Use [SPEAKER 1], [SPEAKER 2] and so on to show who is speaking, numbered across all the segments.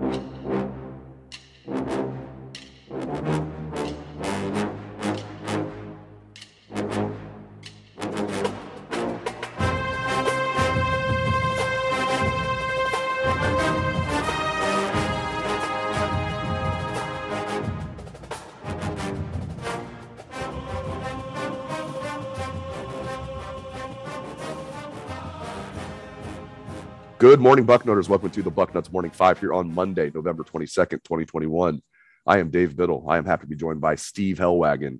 [SPEAKER 1] you Good morning, Bucknutters. Welcome to the Bucknuts Morning Five here on Monday, November 22nd, 2021. I am Dave Biddle. I am happy to be joined by Steve Helwagen.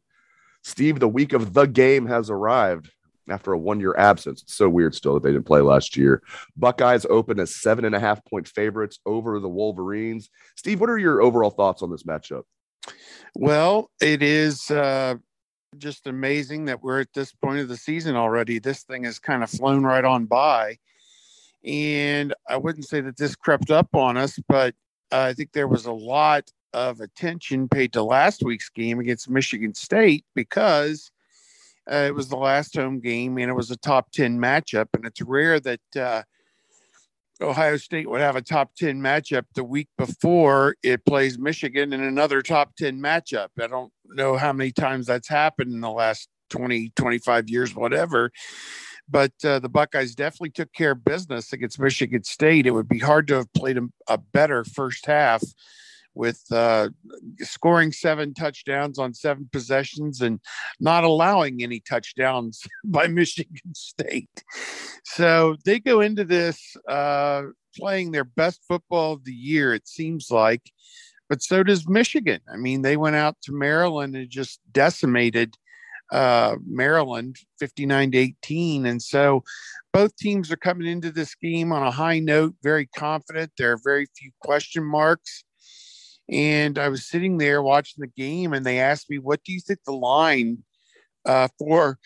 [SPEAKER 1] Steve, the week of the game has arrived after a one year absence. It's so weird still that they didn't play last year. Buckeyes open as seven and a half point favorites over the Wolverines. Steve, what are your overall thoughts on this matchup?
[SPEAKER 2] Well, it is uh, just amazing that we're at this point of the season already. This thing has kind of flown right on by. And I wouldn't say that this crept up on us, but I think there was a lot of attention paid to last week's game against Michigan State because uh, it was the last home game and it was a top 10 matchup. And it's rare that uh, Ohio State would have a top 10 matchup the week before it plays Michigan in another top 10 matchup. I don't know how many times that's happened in the last 20, 25 years, whatever but uh, the Buckeyes definitely took care of business against Michigan State. It would be hard to have played a, a better first half with uh, scoring seven touchdowns on seven possessions and not allowing any touchdowns by Michigan State. So they go into this uh, playing their best football of the year, it seems like. But so does Michigan. I mean, they went out to Maryland and just decimated uh, Maryland 59 to 18. And so both teams are coming into this game on a high note, very confident. There are very few question marks. And I was sitting there watching the game, and they asked me, What do you think the line uh, for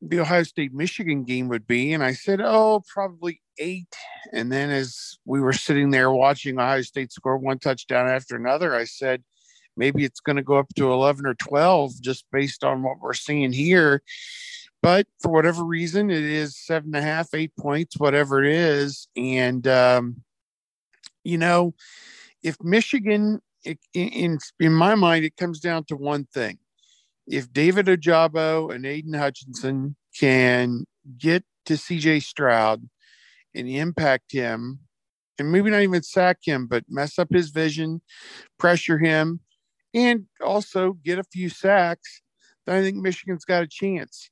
[SPEAKER 2] the Ohio State Michigan game would be? And I said, Oh, probably eight. And then as we were sitting there watching Ohio State score one touchdown after another, I said, maybe it's going to go up to 11 or 12 just based on what we're seeing here. But for whatever reason it is seven and a half eight points whatever it is. And um, you know if michigan it, in in my mind it comes down to one thing. If david ojabo and Aidan hutchinson can get to cj stroud and impact him and maybe not even sack him, but mess up his vision, pressure him, and also get a few sacks, then I think Michigan's got a chance.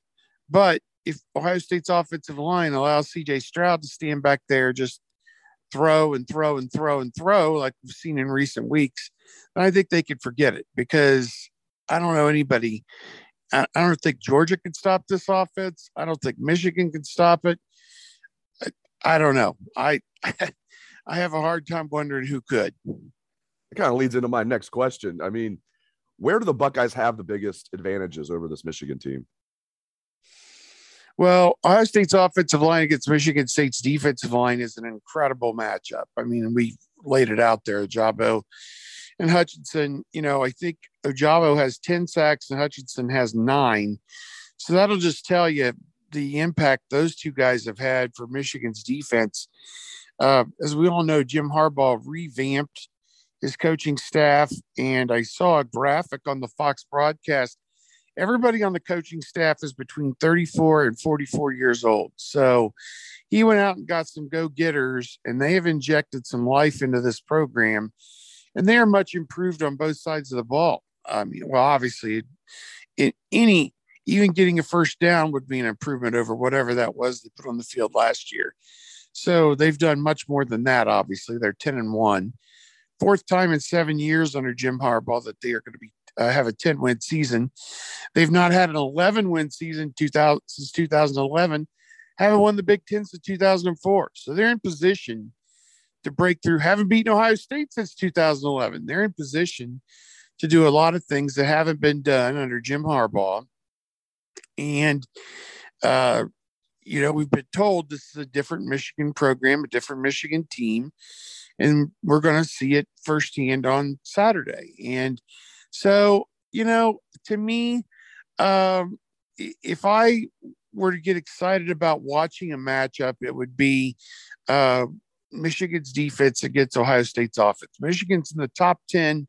[SPEAKER 2] But if Ohio State's offensive line allows CJ Stroud to stand back there, just throw and throw and throw and throw, like we've seen in recent weeks, then I think they could forget it because I don't know anybody. I, don't think Georgia can stop this offense. I don't think Michigan can stop it. I, I don't know. I I have a hard time wondering who could
[SPEAKER 1] it kind of leads into my next question. I mean, where do the Buckeyes have the biggest advantages over this Michigan team?
[SPEAKER 2] Well, Ohio State's offensive line against Michigan State's defensive line is an incredible matchup. I mean, we laid it out there. Ojabo and Hutchinson, you know, I think Ojabo has 10 sacks and Hutchinson has nine. So that'll just tell you the impact those two guys have had for Michigan's defense. Uh, as we all know, Jim Harbaugh revamped his coaching staff, and I saw a graphic on the Fox broadcast. Everybody on the coaching staff is between 34 and 44 years old. So he went out and got some go getters, and they have injected some life into this program, and they are much improved on both sides of the ball. I mean, well, obviously, in any even getting a first down would be an improvement over whatever that was they put on the field last year. So they've done much more than that. Obviously, they're 10 and one fourth time in seven years under Jim Harbaugh that they are going to be uh, have a 10 win season. They've not had an 11 win season 2000, since 2011, haven't won the Big Ten since 2004. So they're in position to break through, haven't beaten Ohio State since 2011. They're in position to do a lot of things that haven't been done under Jim Harbaugh. And, uh, you know, we've been told this is a different Michigan program, a different Michigan team and we're going to see it firsthand on Saturday. And so, you know, to me, um, if I were to get excited about watching a matchup, it would be uh, Michigan's defense against Ohio State's offense. Michigan's in the top 10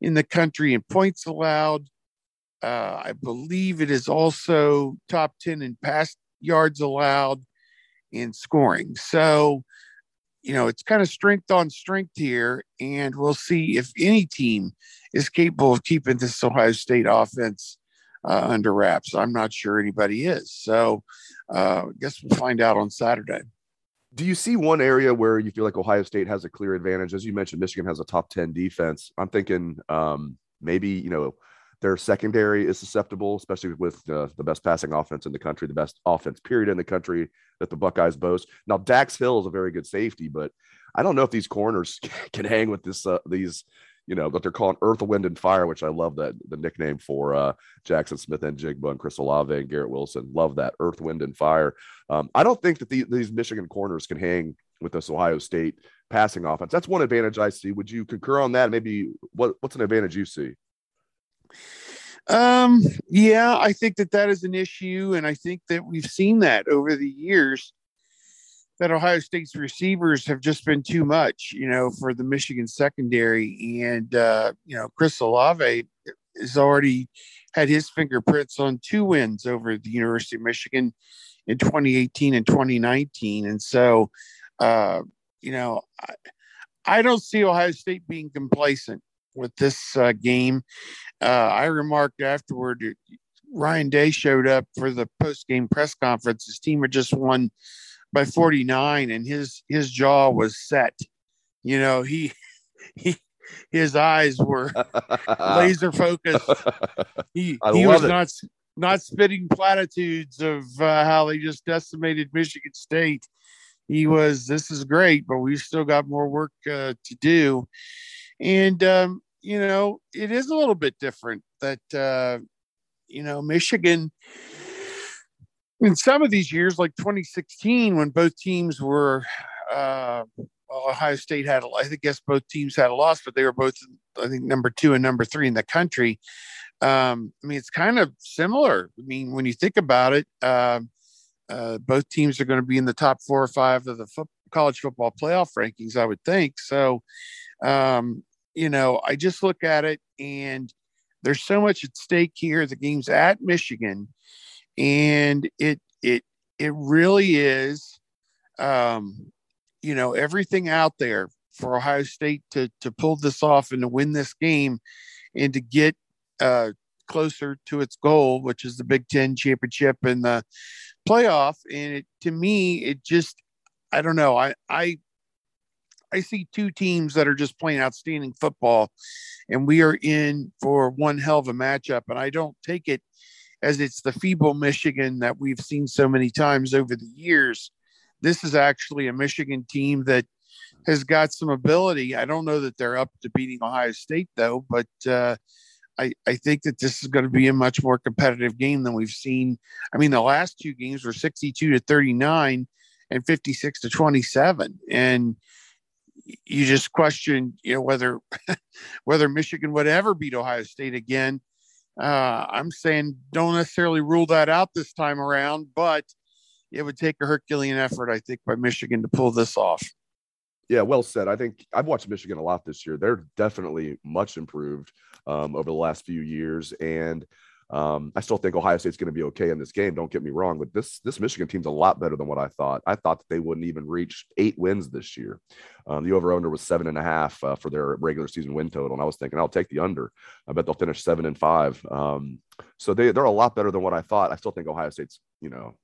[SPEAKER 2] in the country in points allowed. Uh, I believe it is also top 10 in pass yards allowed in scoring. So, you know, it's kind of strength on strength here. And we'll see if any team is capable of keeping this Ohio State offense uh, under wraps. I'm not sure anybody is. So, uh, I guess we'll find out on Saturday.
[SPEAKER 1] Do you see one area where you feel like Ohio State has a clear advantage? As you mentioned, Michigan has a top 10 defense. I'm thinking um, maybe, you know, their secondary is susceptible, especially with uh, the best passing offense in the country, the best offense period in the country that the Buckeyes boast. Now, Dax Hill is a very good safety, but I don't know if these corners can hang with this uh, these you know, that they're calling Earth, Wind, and Fire, which I love that the nickname for uh, Jaxon Smith-Njigba and Chris Olave and Garrett Wilson. Love that Earth, Wind, and Fire. Um, I don't think that the, these Michigan corners can hang with this Ohio State passing offense. That's one advantage I see. Would you concur on that? Maybe what what's an advantage you see?
[SPEAKER 2] Um, yeah, I think that that is an issue, and I think that we've seen that over the years that Ohio State's receivers have just been too much, you know, for the Michigan secondary. And, uh, you know, Chris Olave has already had his fingerprints on two wins over the University of Michigan in 2018 and 2019. And so, uh, you know, I, I, don't see Ohio State being complacent with this uh, game. Uh, I remarked afterward, Ryan Day showed up for the post game press conference. His team had just won by 49 and his his jaw was set you know he he his eyes were laser focused he he was it. not not spitting platitudes of uh, how they just decimated michigan state he was this is great but we've still got more work uh, to do and um, you know it is a little bit different that uh, you know michigan in some of these years, like 2016, when both teams were, uh, well, Ohio State had, I guess both teams had a loss, but they were both, I think, number two and number three in the country. Um, I mean, it's kind of similar. I mean, when you think about it, uh, uh, both teams are going to be in the top four or five of the fo- college football playoff rankings, I would think. So, um, you know, I just look at it and there's so much at stake here. The game's at Michigan and it it it really is um you know everything out there for ohio state to to pull this off and to win this game and to get uh closer to its goal which is the big 10 championship and the playoff and it to me it just i don't know i i I see two teams that are just playing outstanding football, and we are in for one hell of a matchup. And I don't take it as it's the feeble Michigan that we've seen so many times over the years. This is actually a Michigan team that has got some ability. I don't know that they're up to beating Ohio State though, but uh, I, I think that this is going to be a much more competitive game than we've seen. I mean, the last two games were 62 to 39 and 56 to 27. And you just question, you know, whether whether Michigan would ever beat Ohio State again. Uh, I'm saying don't necessarily rule that out this time around, but it would take a Herculean effort, I think, by Michigan to pull this off.
[SPEAKER 1] Yeah, well said. I think I've watched Michigan a lot this year. They're definitely much improved um, over the last few years, and um, I still think Ohio State's going to be okay in this game. Don't get me wrong, but this this Michigan team's a lot better than what I thought. I thought that they wouldn't even reach eight wins this year. Um, the over under was seven and a half uh, for their regular season win total, and I was thinking I'll take the under. I bet they'll finish seven and five. Um, so they they're a lot better than what I thought. I still think Ohio State's you know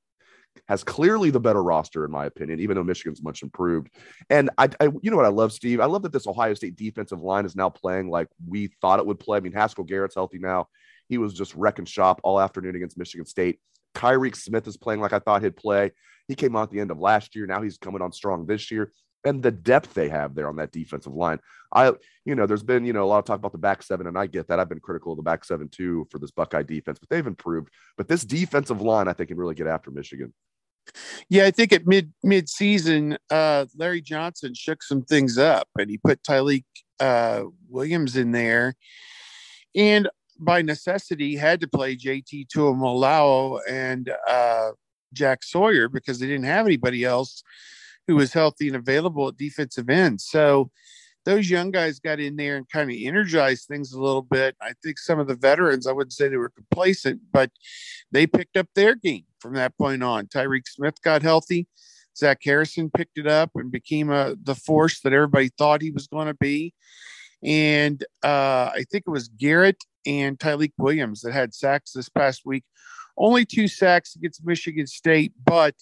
[SPEAKER 1] has clearly the better roster in my opinion, even though Michigan's much improved. And I, I, you know what I love, Steve? I love that this Ohio State defensive line is now playing like we thought it would play. I mean, Haskell Garrett's healthy now. He was just wrecking shop all afternoon against Michigan State. Tyreke Smith is playing like I thought he'd play. He came on at the end of last year. Now he's coming on strong this year. And the depth they have there on that defensive line. I, you know, there's been, you know, a lot of talk about the back seven, and I get that. I've been critical of the back seven too for this Buckeye defense, but they've improved. But this defensive line, I think, can really get after Michigan.
[SPEAKER 2] Yeah, I think at mid mid season, uh, Larry Johnson shook some things up, and he put Tyleik uh, Williams in there. And by necessity had to play JT Tuimoloau and uh, Jack Sawyer because they didn't have anybody else who was healthy and available at defensive end. So those young guys got in there and kind of energized things a little bit. I think some of the veterans, I wouldn't say they were complacent, but they picked up their game from that point on. Tyreke Smith got healthy. Zach Harrison picked it up and became a, uh, the force that everybody thought he was going to be. And uh, I think it was Garrett and Tyleik Williams that had sacks this past week. Only two sacks against Michigan State, but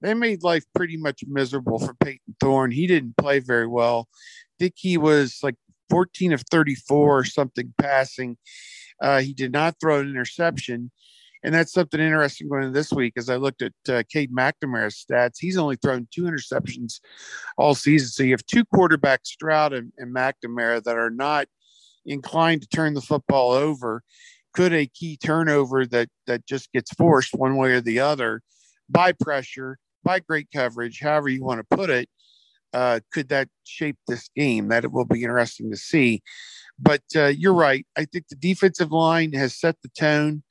[SPEAKER 2] they made life pretty much miserable for Payton Thorne. He didn't play very well. I think he was like 14 of 34 or something passing. Uh, he did not throw an interception. And that's something interesting going into this week as I looked at uh, Cade McNamara's stats. He's only thrown two interceptions all season. So you have two quarterbacks, Stroud and, and McNamara, that are not inclined to turn the football over. Could a key turnover that that just gets forced one way or the other by pressure, by great coverage, however you want to put it, uh, could that shape this game? That it will be interesting to see. But uh, you're right. I think the defensive line has set the tone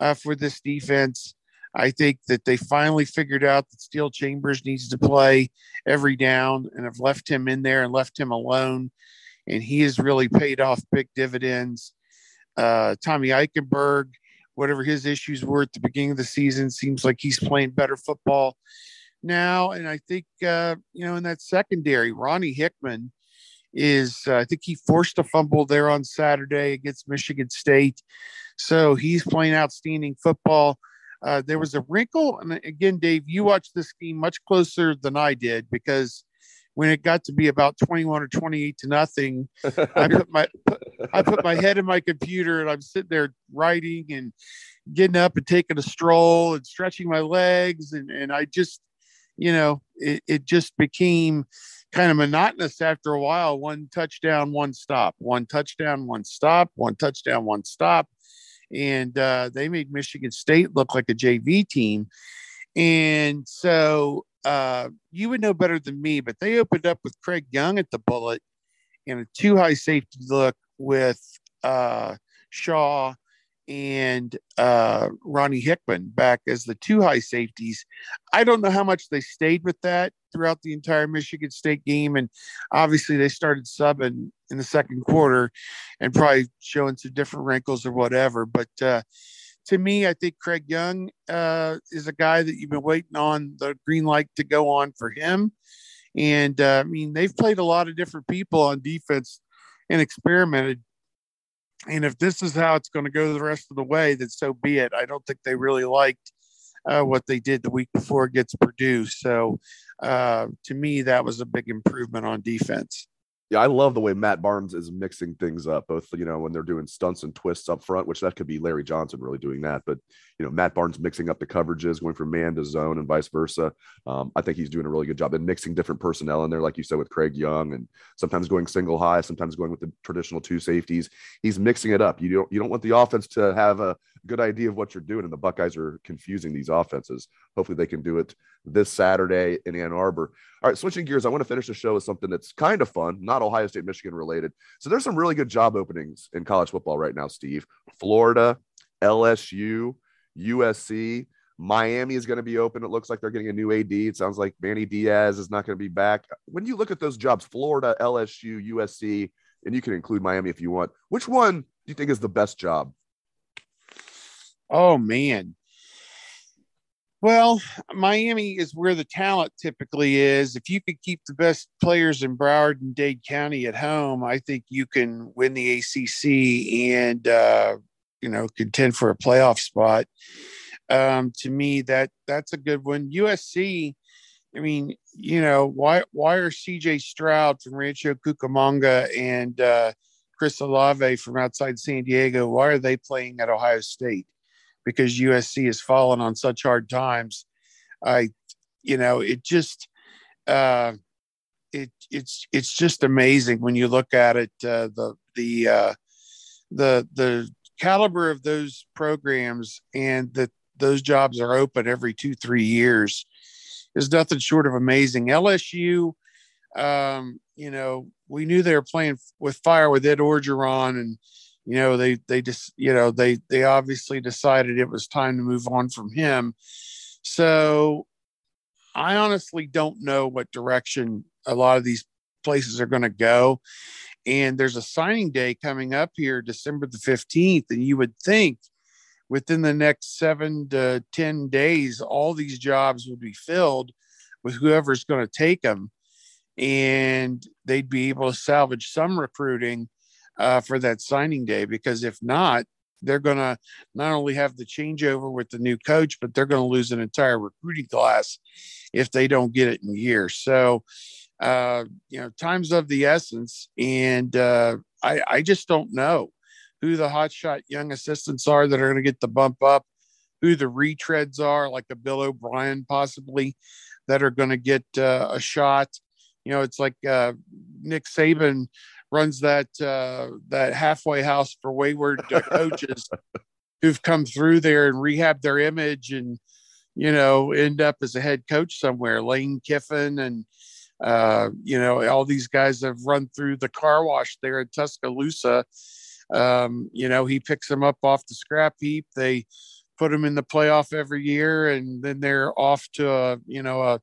[SPEAKER 2] uh, for this defense. I think that they finally figured out that Steele Chambers needs to play every down and have left him in there and left him alone. And he has really paid off big dividends. Uh, Tommy Eichenberg, whatever his issues were at the beginning of the season, seems like he's playing better football now. And I think, uh, you know, in that secondary, Ronnie Hickman is, uh, I think he forced a fumble there on Saturday against Michigan State. So he's playing outstanding football. Uh, there was a wrinkle, and again, Dave, you watched this game much closer than I did because when it got to be about 21 or 28 to nothing, I put my I put my head in my computer and I'm sitting there writing and getting up and taking a stroll and stretching my legs and and I just you know it, it just became kind of monotonous after a while one touchdown one stop one touchdown one stop one touchdown one stop and uh, they made Michigan State look like a JV team. And so uh, you would know better than me, but they opened up with Craig Young at the bullet and a two high safety look with uh, Shaw and uh, Ronnie Hickman back as the two high safeties. I don't know how much they stayed with that throughout the entire Michigan State game. And obviously, they started subbing in the second quarter and probably showing some different wrinkles or whatever. But uh, to me, I think Craig Young uh, is a guy that you've been waiting on the green light to go on for him. And uh, I mean, they've played a lot of different people on defense and experimented and if this is how it's going to go the rest of the way, then so be it. I don't think they really liked uh, what they did the week before against Purdue. So uh, to me, that was a big improvement on defense
[SPEAKER 1] yeah, I love the way Matt Barnes is mixing things up, both you know when they're doing stunts and twists up front, which that could be Larry Johnson really doing that, but you know Matt Barnes mixing up the coverages, going from man to zone and vice versa. Um, I think he's doing a really good job in mixing different personnel in there, like you said with Craig Young, and sometimes going single high, sometimes going with the traditional two safeties. He's mixing it up. You don't you don't want the offense to have a good idea of what you're doing, and the Buckeyes are confusing these offenses. Hopefully, they can do it this Saturday in Ann Arbor. All right, switching gears, I want to finish the show with something that's kind of fun, not Ohio State, Michigan related. So there's some really good job openings in college football right now, Steve. Florida, LSU, USC, Miami is going to be open. It looks like they're getting a new AD. It sounds like Manny Diaz is not going to be back. When you look at those jobs, Florida, LSU, USC, and you can include Miami if you want, which one do you think is the best job?
[SPEAKER 2] Oh, man. Well, Miami is where the talent typically is. If you could keep the best players in Broward and Dade County at home, I think you can win the ACC and uh, you know contend for a playoff spot. Um, to me, that that's a good one. USC. I mean, you know, why why are CJ Stroud from Rancho Cucamonga and uh, Chris Olave from outside San Diego? Why are they playing at Ohio State? Because USC has fallen on such hard times. I, you know, it just, uh, it it's it's just amazing when you look at it. Uh, the the uh, the the caliber of those programs and that those jobs are open every two three years is nothing short of amazing. LSU, um, you know, we knew they were playing with fire with Ed Orgeron and you know they they just you know they they obviously decided it was time to move on from him so I honestly don't know what direction a lot of these places are going to go. And there's a signing day coming up here, December the 15th. And you would think within the next seven to 10 days, all these jobs would be filled with whoever's going to take them. And they'd be able to salvage some recruiting uh, for that signing day. Because if not, they're going to not only have the changeover with the new coach, but they're going to lose an entire recruiting class if they don't get it in year. So, uh, you know, time's of the essence. And uh, I, I just don't know who the hotshot young assistants are that are going to get the bump up, who the retreads are, like a Bill O'Brien possibly, that are going to get uh, a shot. You know, it's like uh, Nick Saban runs that uh, that halfway house for wayward coaches who've come through there and rehab their image and you know end up as a head coach somewhere. Lane Kiffin and uh, you know, all these guys have run through the car wash there in Tuscaloosa. Um, you know, he picks them up off the scrap heap. They put them in the playoff every year, and then they're off to a, you know, a,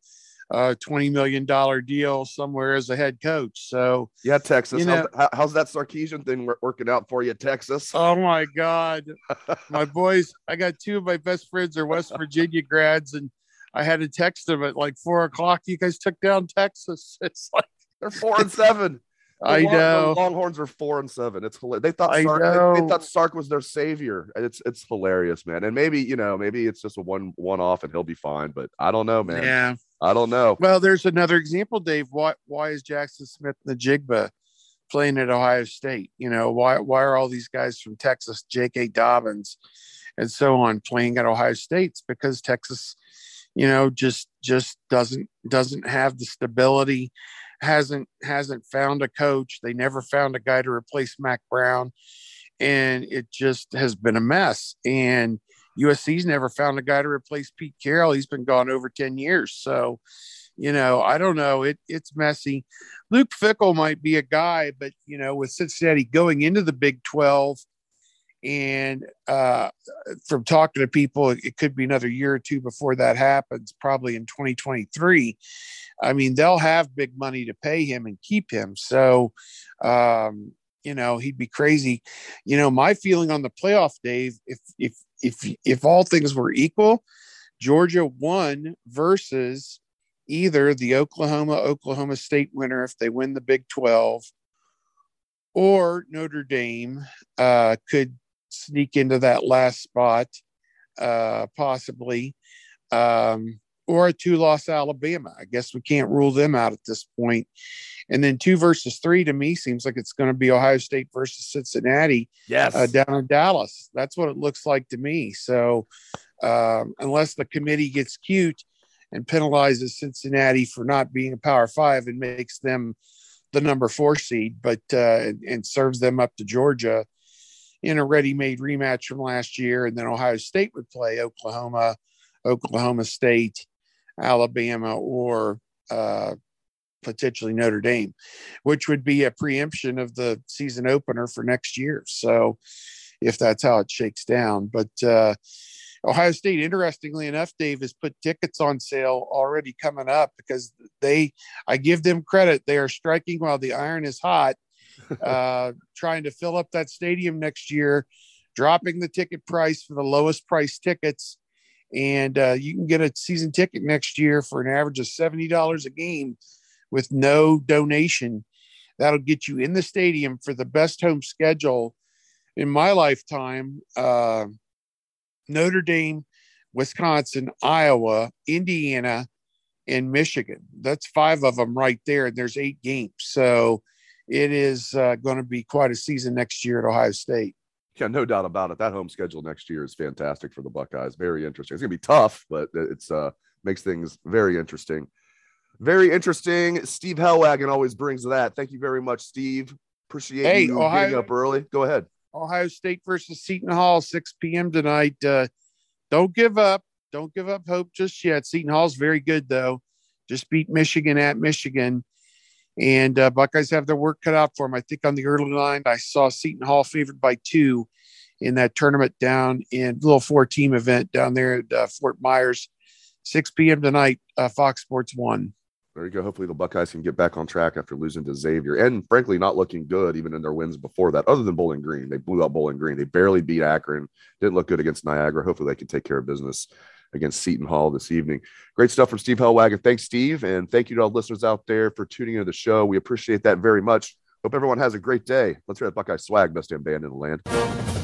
[SPEAKER 2] a twenty million dollar deal somewhere as a head coach. So
[SPEAKER 1] yeah, Texas. You know, how's, how's, that Sarkisian thing working out for you, Texas?
[SPEAKER 2] Oh my God, my boys! I got two of my best friends are West Virginia grads, and I had to text them at like four o'clock. You guys took down Texas. It's like
[SPEAKER 1] they're four and seven.
[SPEAKER 2] The I long, know.
[SPEAKER 1] Longhorns are four and seven. It's hilarious. They thought Sark, they, they, thought Sark was their savior. It's it's hilarious, man. And maybe you know, maybe it's just a one one off, and he'll be fine. But I don't know, man.
[SPEAKER 2] Yeah,
[SPEAKER 1] I don't know.
[SPEAKER 2] Well, there's another example, Dave. Why why is Jaxon Smith-Njigba playing at Ohio State? You know, why why are all these guys from Texas, J.K. Dobbins, and so on, playing at Ohio State? It's because Texas you know just just doesn't doesn't have the stability hasn't hasn't found a coach they never found a guy to replace Mack brown and it just has been a mess and usc's never found a guy to replace pete carroll he's been gone over 10 years so you know i don't know it it's messy luke Fickell might be a guy but you know with cincinnati going into the big 12 and uh, from talking to people, it could be another year or two before that happens, probably in 2023. I mean, they'll have big money to pay him and keep him. So, um, you know, he'd be crazy. You know, my feeling on the playoff, Dave, if if if if all things were equal, Georgia won versus either the Oklahoma Oklahoma State winner if they win the Big 12 or Notre Dame uh, could sneak into that last spot, uh, possibly, um, or a two loss Alabama. I guess we can't rule them out at this point. And then two versus three to me seems like it's going to be Ohio State versus Cincinnati.
[SPEAKER 1] Yes.
[SPEAKER 2] Uh, down in Dallas. That's what it looks like to me. So um, unless the committee gets cute and penalizes Cincinnati for not being a power five and makes them the number four seed, but uh, and, and serves them up to Georgia in a ready-made rematch from last year, and then Ohio State would play Oklahoma, Oklahoma State, Alabama, or uh, potentially Notre Dame, which would be a preemption of the season opener for next year. So, if that's how it shakes down, but uh, Ohio State, interestingly enough, Dave has put tickets on sale already coming up because they, I give them credit, they are striking while the iron is hot uh, trying to fill up that stadium next year, dropping the ticket price for the lowest price tickets. And uh, you can get a season ticket next year for an average of $70 a game with no donation. That'll get you in the stadium for the best home schedule in my lifetime. Uh, Notre Dame, Wisconsin, Iowa, Indiana, and Michigan. That's five of them right there. And there's eight games. So it is uh, going to be quite a season next year at Ohio State.
[SPEAKER 1] Yeah, no doubt about it. That home schedule next year is fantastic for the Buckeyes. Very interesting. It's going to be tough, but it's uh makes things very interesting. Very interesting. Steve Helwagen always brings that. Thank you very much, Steve. Appreciate hey, you Ohio, being up early. Go ahead.
[SPEAKER 2] Ohio State versus Seton Hall, 6 p.m. tonight. Uh, don't give up. Don't give up hope just yet. Seton Hall's very good, though. Just beat Michigan at Michigan. And uh, Buckeyes have their work cut out for them. I think on the early line, I saw Seton Hall favored by two in that tournament down in little four team event down there at uh, Fort Myers 6 p.m. tonight, uh, Fox Sports One.
[SPEAKER 1] There you go. Hopefully the Buckeyes can get back on track after losing to Xavier and frankly not looking good even in their wins before that, other than Bowling Green. They blew out Bowling Green. They barely beat Akron. Didn't look good against Niagara. Hopefully they can take care of business against Seton Hall this evening. Great stuff from Steve Helwagen. Thanks, Steve. And thank you to all listeners out there for tuning into the show. We appreciate that very much. Hope everyone has a great day. Let's hear that Buckeye swag, best damn band in the land.